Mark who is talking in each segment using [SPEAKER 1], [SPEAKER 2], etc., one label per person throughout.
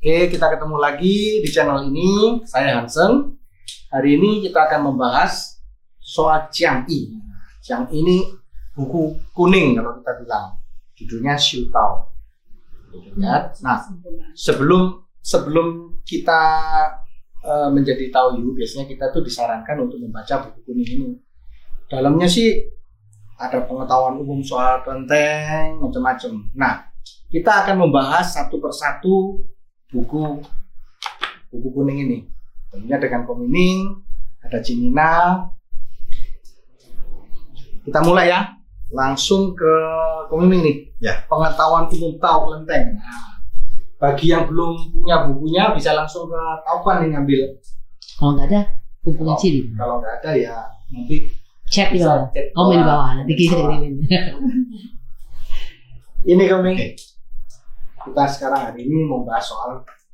[SPEAKER 1] Oke, kita ketemu lagi di channel ini. Saya Hansen. Hari ini kita akan membahas soal Chiang Yi. Chiang Yi ini buku kuning kalau kita bilang. Judulnya Xiu Tao. Nah, sebelum sebelum kita uh, menjadi Tao Yu, biasanya kita tuh disarankan untuk membaca buku kuning ini. Dalamnya sih ada pengetahuan umum soal kelenteng, macam-macam. Nah, kita akan membahas satu persatu buku buku kuning ini. Tentunya dengan Komining, ada Cimina. Kita mulai ya. Langsung ke Komining nih.
[SPEAKER 2] Ya.
[SPEAKER 1] Pengetahuan umum tahu kelenteng. Nah, bagi yang belum punya bukunya bisa langsung ke Taupan nih ngambil.
[SPEAKER 3] Kalau nggak ada, hubungi
[SPEAKER 1] Kalau-
[SPEAKER 3] Ciri.
[SPEAKER 1] Kalau nggak ada ya nanti
[SPEAKER 3] Chat di bawah.
[SPEAKER 1] chat
[SPEAKER 3] Komen di bawah. Nanti kirimin.
[SPEAKER 1] Ini Koming.
[SPEAKER 2] Oke.
[SPEAKER 1] Kita sekarang hari ini membahas soal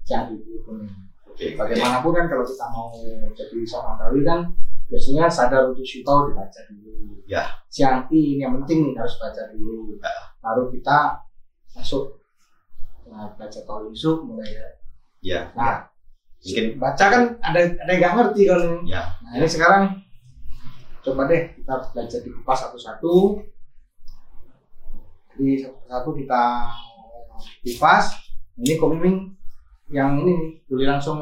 [SPEAKER 1] buku kuning.
[SPEAKER 2] Oke,
[SPEAKER 1] bagaimanapun kan kalau kita mau jadi seorang Tawi kan biasanya sadar untuk tahu dibaca dulu.
[SPEAKER 2] Ya.
[SPEAKER 1] Siang ini yang penting harus baca dulu.
[SPEAKER 2] Ya.
[SPEAKER 1] Baru kita masuk nah, baca tahu Yusuf mulai ya.
[SPEAKER 2] Ya.
[SPEAKER 1] Nah,
[SPEAKER 2] Mungkin
[SPEAKER 1] baca kan ada ada yang nggak ngerti kalau ini.
[SPEAKER 2] ya.
[SPEAKER 1] Nah ini sekarang coba deh kita belajar di kupas satu-satu. Jadi satu-satu kita kupas. Ini komiming yang ini nih, boleh langsung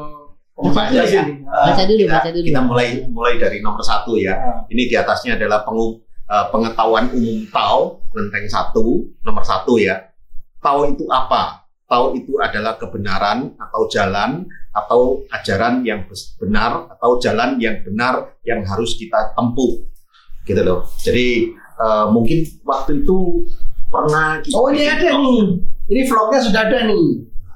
[SPEAKER 3] Baca
[SPEAKER 1] aja
[SPEAKER 3] dulu,
[SPEAKER 1] sini.
[SPEAKER 3] Baca dulu,
[SPEAKER 2] kita,
[SPEAKER 3] baca dulu.
[SPEAKER 2] Kita mulai mulai dari nomor satu ya.
[SPEAKER 1] Ah,
[SPEAKER 2] Ini di atasnya adalah pengu- eh, pengetahuan umum Tao, kelenteng satu, nomor satu ya. Tao itu apa? Tao itu adalah kebenaran atau jalan atau ajaran yang benar atau jalan yang benar yang harus kita tempuh, gitu loh. Jadi eh, mungkin waktu itu pernah kita
[SPEAKER 1] Oh ini ada nih. Ini vlognya sudah ada nih.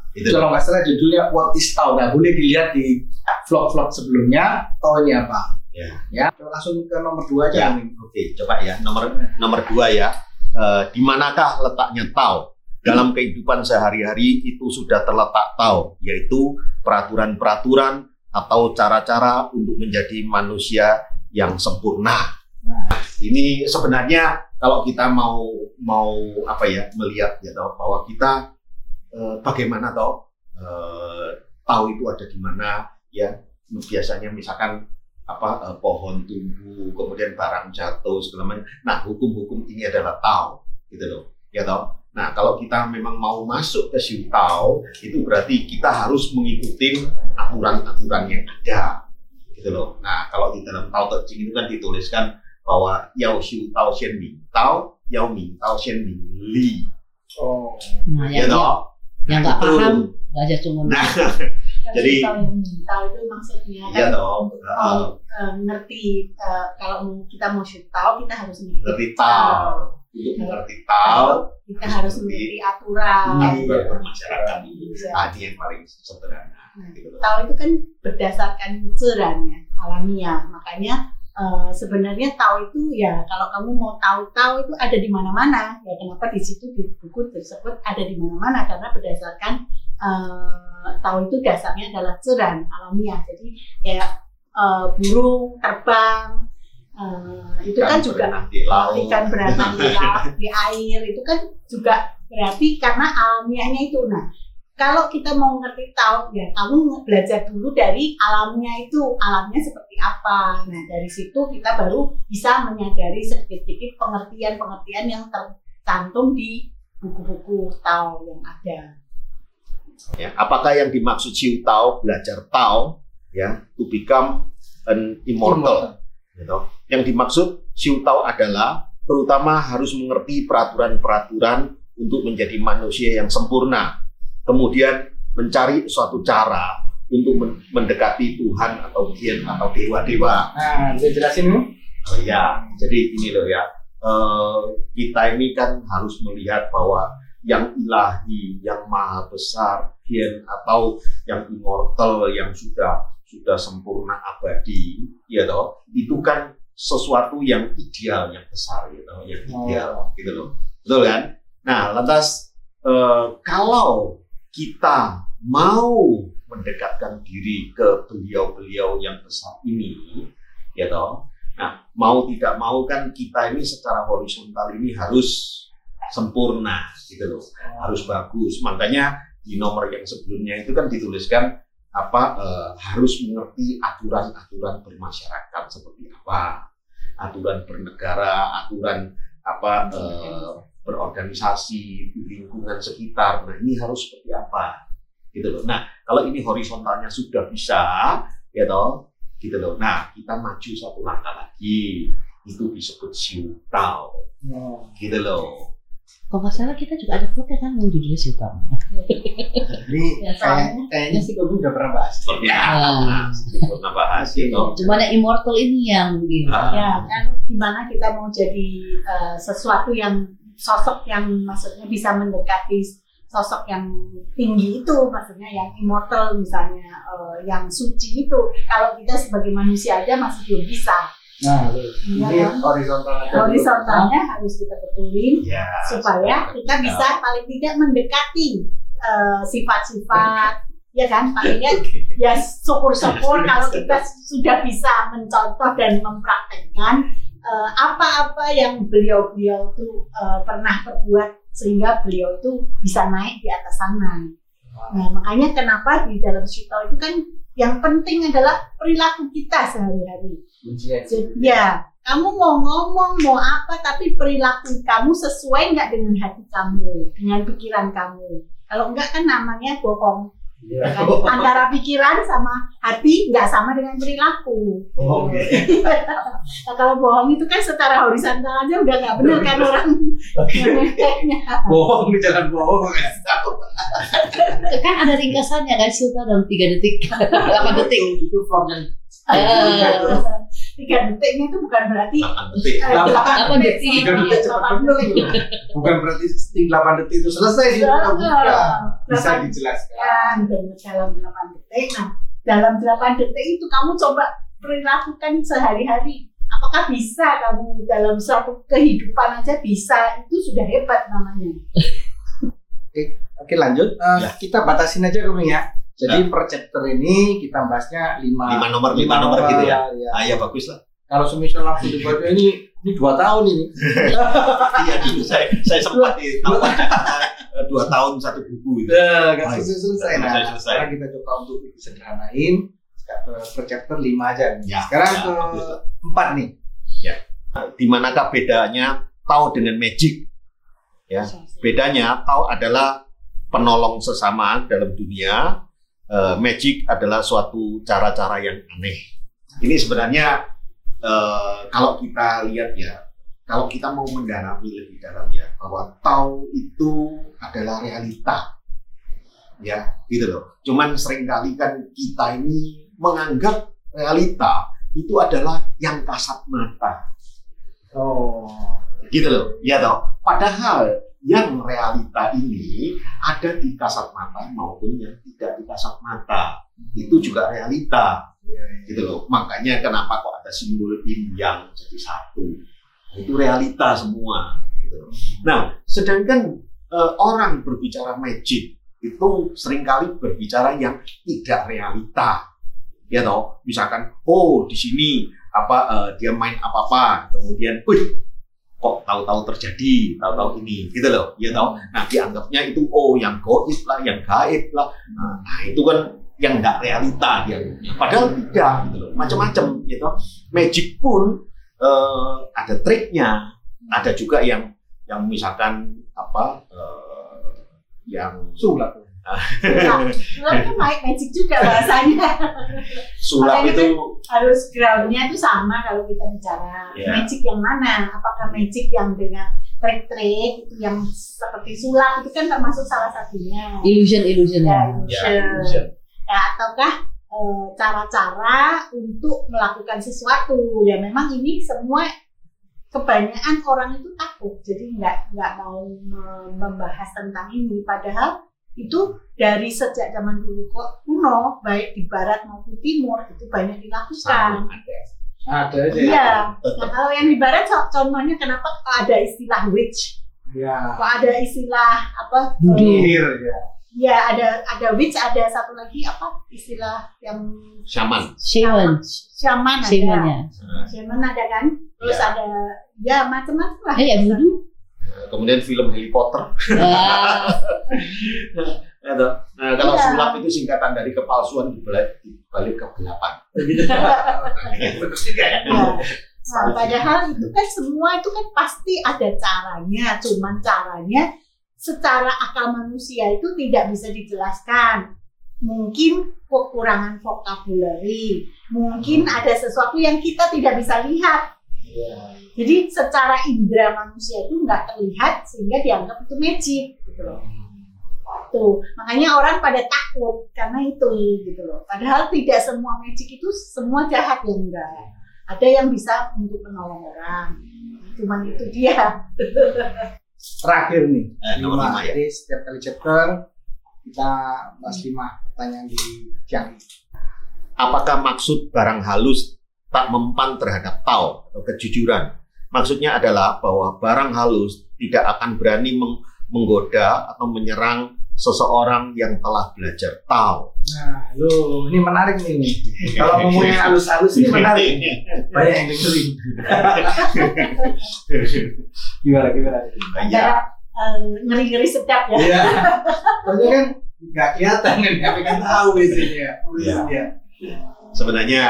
[SPEAKER 2] Gitu.
[SPEAKER 1] Kalau nggak salah judulnya What is Tao. Nah boleh dilihat di vlog-vlog sebelumnya. Ini apa?
[SPEAKER 2] Ya.
[SPEAKER 1] Ya. Langsung ke nomor dua
[SPEAKER 2] Ya.
[SPEAKER 1] aja. nih.
[SPEAKER 2] Oke, coba ya nomor nomor dua ya. Eh, di manakah letaknya Tao? Dalam kehidupan sehari-hari itu sudah terletak Tao, yaitu peraturan-peraturan atau cara-cara untuk menjadi manusia yang sempurna.
[SPEAKER 1] Nah.
[SPEAKER 2] Ini sebenarnya kalau kita mau mau apa ya melihat ya toh, bahwa kita eh, bagaimana toh eh, tahu itu ada di mana ya biasanya misalkan apa eh, pohon tumbuh kemudian barang jatuh segala macam. Nah hukum-hukum ini adalah tahu gitu loh ya toh. Nah kalau kita memang mau masuk ke siu tahu itu berarti kita harus mengikuti aturan-aturan yang ada gitu loh. Nah kalau di dalam Tao Te itu kan dituliskan bahwa Yao Xiu Tao Xian Ming Tao Yao Ming Tao Xian Ming Li
[SPEAKER 1] Oh.
[SPEAKER 3] Nah,
[SPEAKER 2] ya
[SPEAKER 3] yang, yang,
[SPEAKER 2] toh.
[SPEAKER 3] yang nggak paham, belajar cuma
[SPEAKER 2] Nah
[SPEAKER 4] Jadi tahu itu maksudnya
[SPEAKER 2] Iya
[SPEAKER 4] kan
[SPEAKER 2] dong.
[SPEAKER 4] tahu, eh, ngerti eh, kalau kita mau shoot tahu kita harus ngerti
[SPEAKER 2] Ngerti tahu. untuk mengerti tahu
[SPEAKER 4] kita harus
[SPEAKER 2] Ngerti.
[SPEAKER 4] mengerti aturan
[SPEAKER 2] aturan bermasyarakat
[SPEAKER 4] Iya.
[SPEAKER 2] tadi yang paling sederhana gitu loh.
[SPEAKER 4] tahu itu kan berdasarkan ceran ya alamiah makanya eh, sebenarnya tahu itu ya kalau kamu mau tahu-tahu itu ada di mana-mana. Ya kenapa di situ di buku tersebut ada di mana-mana? Karena berdasarkan eh, tahu itu dasarnya adalah ceran alamiah. Jadi kayak eh, burung terbang eh, itu kan juga
[SPEAKER 2] berenang di laut.
[SPEAKER 4] ikan berenang di, laut, di air itu kan juga berarti karena alamiahnya itu. Nah kalau kita mau ngerti tahu ya kamu belajar dulu dari alamnya itu. Alamnya seperti apa. Nah dari situ kita baru bisa menyadari sedikit-sedikit pengertian-pengertian yang tercantum di buku-buku tahu yang ada.
[SPEAKER 2] Ya, apakah yang dimaksud Xiu Tao belajar Tao ya to become an immortal? Gitu. yang dimaksud Xiu Tao adalah terutama harus mengerti peraturan-peraturan untuk menjadi manusia yang sempurna kemudian mencari suatu cara untuk men- mendekati Tuhan atau Gian atau dewa-dewa
[SPEAKER 1] Nah, bisa jelasin nih?
[SPEAKER 2] Oh iya, jadi ini loh ya, eh, kita ini kan harus melihat bahwa yang ilahi, yang maha besar, hien atau yang immortal, yang sudah sudah sempurna abadi, ya toh, itu kan sesuatu yang ideal, yang besar, ya toh, yang
[SPEAKER 1] Oh.
[SPEAKER 2] ideal, gitu loh, betul kan? Nah, lantas eh, kalau kita mau mendekatkan diri ke beliau-beliau yang besar ini, ya toh, Nah, mau tidak mau kan kita ini secara horizontal ini harus sempurna gitu loh. Harus bagus. Makanya di nomor yang sebelumnya itu kan dituliskan apa eh, harus mengerti aturan-aturan bermasyarakat seperti apa, aturan bernegara, aturan apa eh, berorganisasi di lingkungan sekitar. Nah ini harus seperti apa, gitu loh. Nah kalau ini horizontalnya sudah bisa, ya toh, gitu loh. Nah kita maju satu langkah lagi, itu disebut siutau,
[SPEAKER 1] Oh.
[SPEAKER 2] gitu loh.
[SPEAKER 3] Kalau nggak salah kita juga ada vlog ya kan yang judulnya Siltam.
[SPEAKER 1] Jadi
[SPEAKER 4] Ya,
[SPEAKER 1] kayaknya sih kamu udah pernah bahas.
[SPEAKER 2] Ya,
[SPEAKER 3] Ah.
[SPEAKER 2] pernah bahas gitu.
[SPEAKER 3] Cuman yang immortal ini yang gitu.
[SPEAKER 2] Ah.
[SPEAKER 4] Ya, kan gimana kita mau jadi eh, sesuatu yang sosok yang maksudnya bisa mendekati sosok yang tinggi itu, maksudnya yang immortal misalnya, eh, yang suci itu. Kalau kita sebagai manusia aja masih belum bisa.
[SPEAKER 1] Nah.
[SPEAKER 4] Iya
[SPEAKER 1] ini
[SPEAKER 4] kan?
[SPEAKER 1] horizontal dulu.
[SPEAKER 4] Horizontalnya harus kita betulin
[SPEAKER 2] Ya,
[SPEAKER 4] supaya kita bisa paling tidak mendekati eh, sifat-sifat ya kan paling tidak ya syukur-syukur kalau kita sudah bisa mencontoh dan mempraktekkan eh, apa-apa yang beliau-beliau tuh eh, pernah perbuat sehingga beliau itu bisa naik di atas sana. Nah makanya kenapa di dalam Shito itu kan yang penting adalah perilaku kita sehari-hari. Jadi, ya, kamu mau ngomong mau apa, tapi perilaku kamu sesuai nggak dengan hati kamu, dengan pikiran kamu. Kalau enggak kan namanya bohong. Ya kan? Antara pikiran sama hati nggak sama dengan perilaku.
[SPEAKER 1] Oh, oke.
[SPEAKER 4] Nah, kalau bohong itu kan secara horizontal aja udah nggak benar kan orang.
[SPEAKER 1] Bohong di jalan bohong.
[SPEAKER 3] Kan ada ringkasannya kan Silta dalam 3 detik, 8 detik.
[SPEAKER 1] Itu, itu yang.
[SPEAKER 4] Tiga detiknya itu bukan berarti
[SPEAKER 2] Delapan detik.
[SPEAKER 4] eh,
[SPEAKER 1] Delapan
[SPEAKER 4] delapan
[SPEAKER 3] detik.
[SPEAKER 4] detik,
[SPEAKER 1] Tiga detik
[SPEAKER 4] iya,
[SPEAKER 1] cepat
[SPEAKER 4] delapan
[SPEAKER 1] betul.
[SPEAKER 4] detik.
[SPEAKER 1] Bukan berarti 8 detik itu selesai sih. Bukan. Bisa
[SPEAKER 4] Delapan
[SPEAKER 1] dijelaskan.
[SPEAKER 4] kan dan dalam 8 detik. Nah, dalam 8 detik itu kamu coba perilakukan sehari-hari. Apakah bisa kamu dalam suatu kehidupan aja bisa? Itu sudah hebat namanya.
[SPEAKER 1] Oke lanjut, Eh,
[SPEAKER 2] Ya.
[SPEAKER 1] kita batasin aja kamu ya. Jadi per chapter ini kita bahasnya lima,
[SPEAKER 2] Lima nomor, lima nomor gitu ya.
[SPEAKER 1] ya.
[SPEAKER 2] Ah ya bagus lah.
[SPEAKER 1] Kalau semisal langsung dibaca ini ini dua tahun ini.
[SPEAKER 2] Iya dulu saya saya sempat di tahun eh, dua tahun satu buku itu.
[SPEAKER 1] Udah nggak
[SPEAKER 2] Oh,
[SPEAKER 1] selesai selesai. Nah,
[SPEAKER 2] selesai-selesai.
[SPEAKER 1] sekarang kita coba untuk sederhanain per, chapter lima aja.
[SPEAKER 2] Ya,
[SPEAKER 1] Sekarang
[SPEAKER 2] ya,
[SPEAKER 1] ke empat nih.
[SPEAKER 2] Di manakah bedanya Tao dengan magic? Ya, bedanya Tao adalah penolong sesama dalam dunia. Eh, magic adalah suatu cara-cara yang aneh. Ini sebenarnya eh, kalau kita lihat ya, kalau kita mau mendalami lebih dalam ya, bahwa Tao itu adalah realita. Ya, gitu loh. Cuman sering kali kan kita ini menganggap realita itu adalah yang kasat mata
[SPEAKER 1] Oh.
[SPEAKER 2] gitu loh ya toh padahal yang realita ini ada di kasat mata maupun yang tidak di kasat mata. Itu juga realita. Gitu loh. Makanya kenapa kok ada simbol yin yang jadi satu. Itu realita semua. Gitu loh. nah sedangkan eh, orang berbicara magic itu sering kali berbicara yang tidak realita. Ya toh? Misalkan oh di sini apa eh, dia main apa apa kemudian wih kok tahu-tahu terjadi, tahu-tahu ini, gitu loh, ya tahu. Nah dianggapnya itu oh yang goib lah, yang gaib lah. Nah, nah, itu kan yang nggak realita dia. Padahal tidak, gitu loh, macam-macam, gitu. Magic pun eh, ada triknya, ada juga yang yang misalkan apa eh, yang
[SPEAKER 1] Sulap.
[SPEAKER 4] Nah, sulap kan ma- magic juga bahasanya.
[SPEAKER 2] sulap
[SPEAKER 4] Makanya
[SPEAKER 2] itu
[SPEAKER 4] Harus groundnya itu sama kalau kita bicara
[SPEAKER 2] Ya.
[SPEAKER 4] magic yang mana? Apakah magic yang dengan trik-trik itu yang seperti sulap itu kan termasuk salah satunya.
[SPEAKER 3] Illusion illusion
[SPEAKER 4] Ya,
[SPEAKER 2] ya,
[SPEAKER 4] illusion. Ya, ataukah eh, cara-cara untuk melakukan sesuatu ya memang ini semua kebanyakan orang itu takut jadi nggak nggak mau me- membahas tentang ini padahal itu dari sejak zaman dulu kok kuno baik di barat maupun timur itu banyak dilakukan
[SPEAKER 1] Ada aja. ya.
[SPEAKER 4] iya nah kalau yang di barat co- contohnya kenapa kok ada istilah witch
[SPEAKER 1] Ya.
[SPEAKER 4] kok ada istilah apa
[SPEAKER 3] Voodoo.
[SPEAKER 4] eh,
[SPEAKER 1] Sihir ya.
[SPEAKER 4] ya ada ada witch ada satu lagi apa istilah yang
[SPEAKER 2] shaman.
[SPEAKER 3] Shaman,
[SPEAKER 4] shaman ada
[SPEAKER 3] shaman ya.
[SPEAKER 4] shaman ada kan terus
[SPEAKER 2] Ya.
[SPEAKER 4] ada ya macam-macam lah
[SPEAKER 3] Eh ya.
[SPEAKER 2] Kemudian film Harry Potter. Ya toh. Nah, kalau
[SPEAKER 4] Iya.
[SPEAKER 2] sulap itu singkatan dari kepalsuan dibalik, dibalik kegelapan. Betul juga ya?
[SPEAKER 4] Nah, nah, padahal itu kan semua itu kan pasti ada caranya, cuman caranya secara akal manusia itu tidak bisa dijelaskan. Mungkin kekurangan vocabulary, mungkin ada sesuatu yang kita tidak bisa lihat. Jadi secara indera manusia itu nggak terlihat sehingga dianggap itu magic gitu loh. Tuh, makanya orang pada takut karena itu gitu loh. Padahal tidak semua magic itu semua jahat ya enggak. Ada yang bisa untuk menolong orang. Cuman itu dia.
[SPEAKER 1] Terakhir nih,
[SPEAKER 2] Eh, nomor lima ya.
[SPEAKER 1] Jadi setiap kali chapter kita bahas lima pertanyaan di Ciang.
[SPEAKER 2] Apakah maksud barang halus tak mempan terhadap tau atau kejujuran? Maksudnya adalah bahwa barang halus tidak akan berani meng- menggoda atau menyerang seseorang yang telah belajar tau.
[SPEAKER 1] Nah, lo ini menarik nih. Kalau ngomongnya halus-halus ini menarik. Banyak yang dengerin. gimana gimana?
[SPEAKER 2] Ya,
[SPEAKER 4] Antara ngeri-ngeri sedap ya.
[SPEAKER 1] Iya. Soalnya kan nggak kelihatan kan, tapi kan tahu biasanya. Iya.
[SPEAKER 2] sebenarnya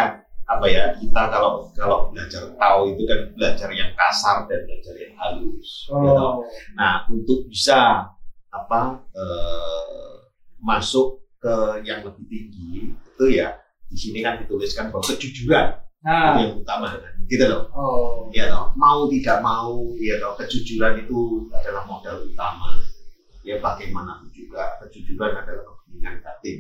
[SPEAKER 2] apa ya kita kalau kalau belajar tahu itu kan belajar yang kasar dan belajar yang halus. gitu.
[SPEAKER 1] Oh.
[SPEAKER 2] Nah, untuk bisa apa eh, masuk ke yang lebih tinggi itu ya di sini kan dituliskan bahwa kejujuran itu
[SPEAKER 1] Nah.
[SPEAKER 2] yang utama kan gitu loh
[SPEAKER 1] Oh.
[SPEAKER 2] ya toh mau tidak mau ya toh kejujuran itu adalah modal utama ya bagaimanapun juga kejujuran adalah kepentingan batin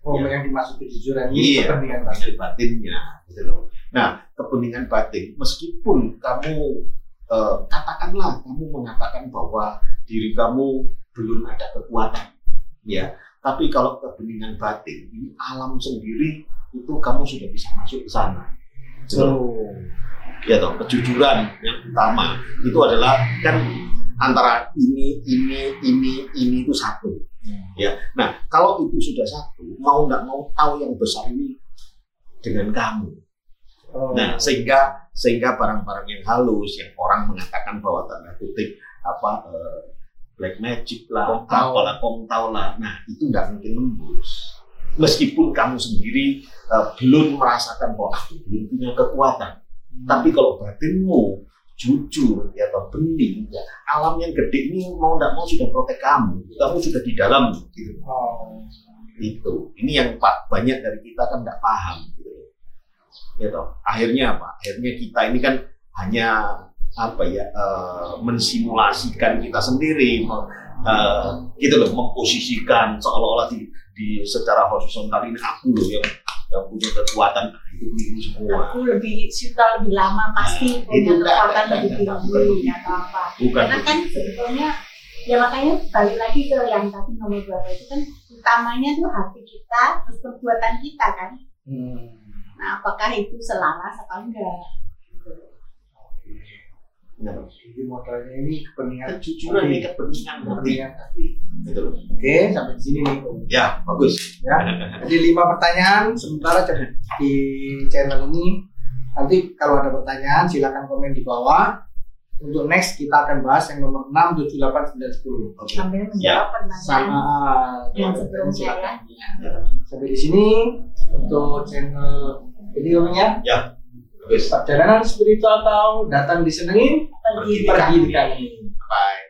[SPEAKER 1] Oh,
[SPEAKER 2] Iya.
[SPEAKER 1] yang dimaksud kejujuran ini
[SPEAKER 2] Iya.
[SPEAKER 1] kepentingan
[SPEAKER 2] kepentingan batinnya gitu loh nah kepentingan batin meskipun kamu eh, katakanlah kamu mengatakan bahwa diri kamu belum ada kekuatan ya tapi kalau kepentingan batin ini alam sendiri itu kamu sudah bisa masuk ke sana Gitu.
[SPEAKER 1] Oh.
[SPEAKER 2] ya toh kejujuran yang utama itu adalah kan antara ini ini ini ini itu satu ya nah kalau itu sudah satu mau nggak mau tahu yang besar ini dengan kamu.
[SPEAKER 1] Oh.
[SPEAKER 2] nah sehingga sehingga barang-barang yang halus yang orang mengatakan bahwa tanda kutip apa eh, black magic lah apalah kong tau lah. Nah itu nggak mungkin nembus meskipun kamu sendiri eh, belum merasakan bahwa aku belum punya kekuatan. Tapi kalau batinmu jujur ya atau bening ya alam yang gede ini mau tidak mau sudah protek kamu kamu sudah di dalam gitu.
[SPEAKER 1] Oh.
[SPEAKER 2] itu ini yang pak banyak dari kita kan nggak paham gitu. Ya toh akhirnya apa? Akhirnya kita ini kan hanya apa ya eh, mensimulasikan kita sendiri eh, gitu loh memposisikan seolah-olah di, di secara horizontal ini aku loh yang yang punya kekuatan Semua
[SPEAKER 4] Aku lebih suka lebih lama pasti
[SPEAKER 2] Nah,
[SPEAKER 4] punya kekuatan lebih tinggi atau apa.
[SPEAKER 2] bukan
[SPEAKER 4] Karena kan sebetulnya ya makanya balik lagi ke yang tadi nomor berapa itu kan utamanya tuh hati kita terus perbuatan kita kan.
[SPEAKER 1] Hmm.
[SPEAKER 4] Nah apakah itu selaras apa enggak? Gitu.
[SPEAKER 1] Jadi modalnya ini kepentingan
[SPEAKER 2] kejujuran ini kepentingan
[SPEAKER 1] kepentingan hati.
[SPEAKER 2] gitu loh
[SPEAKER 1] Oke, sampai di sini nih.
[SPEAKER 2] ya bagus
[SPEAKER 1] Ya. Jadi lima pertanyaan sementara di channel ini. Nanti kalau ada pertanyaan silakan komen di bawah. Untuk next kita akan bahas yang nomor 6, 7, 8, 9, 10.
[SPEAKER 2] oke
[SPEAKER 4] Sambil menjawab pertanyaan
[SPEAKER 1] Sama
[SPEAKER 4] yang sebelumnya ya.
[SPEAKER 1] Sampai di sini untuk channel videonya
[SPEAKER 2] Wis
[SPEAKER 1] perjalanan spiritual tahu datang disenengin,
[SPEAKER 4] pergi
[SPEAKER 1] dikangenin. Bye.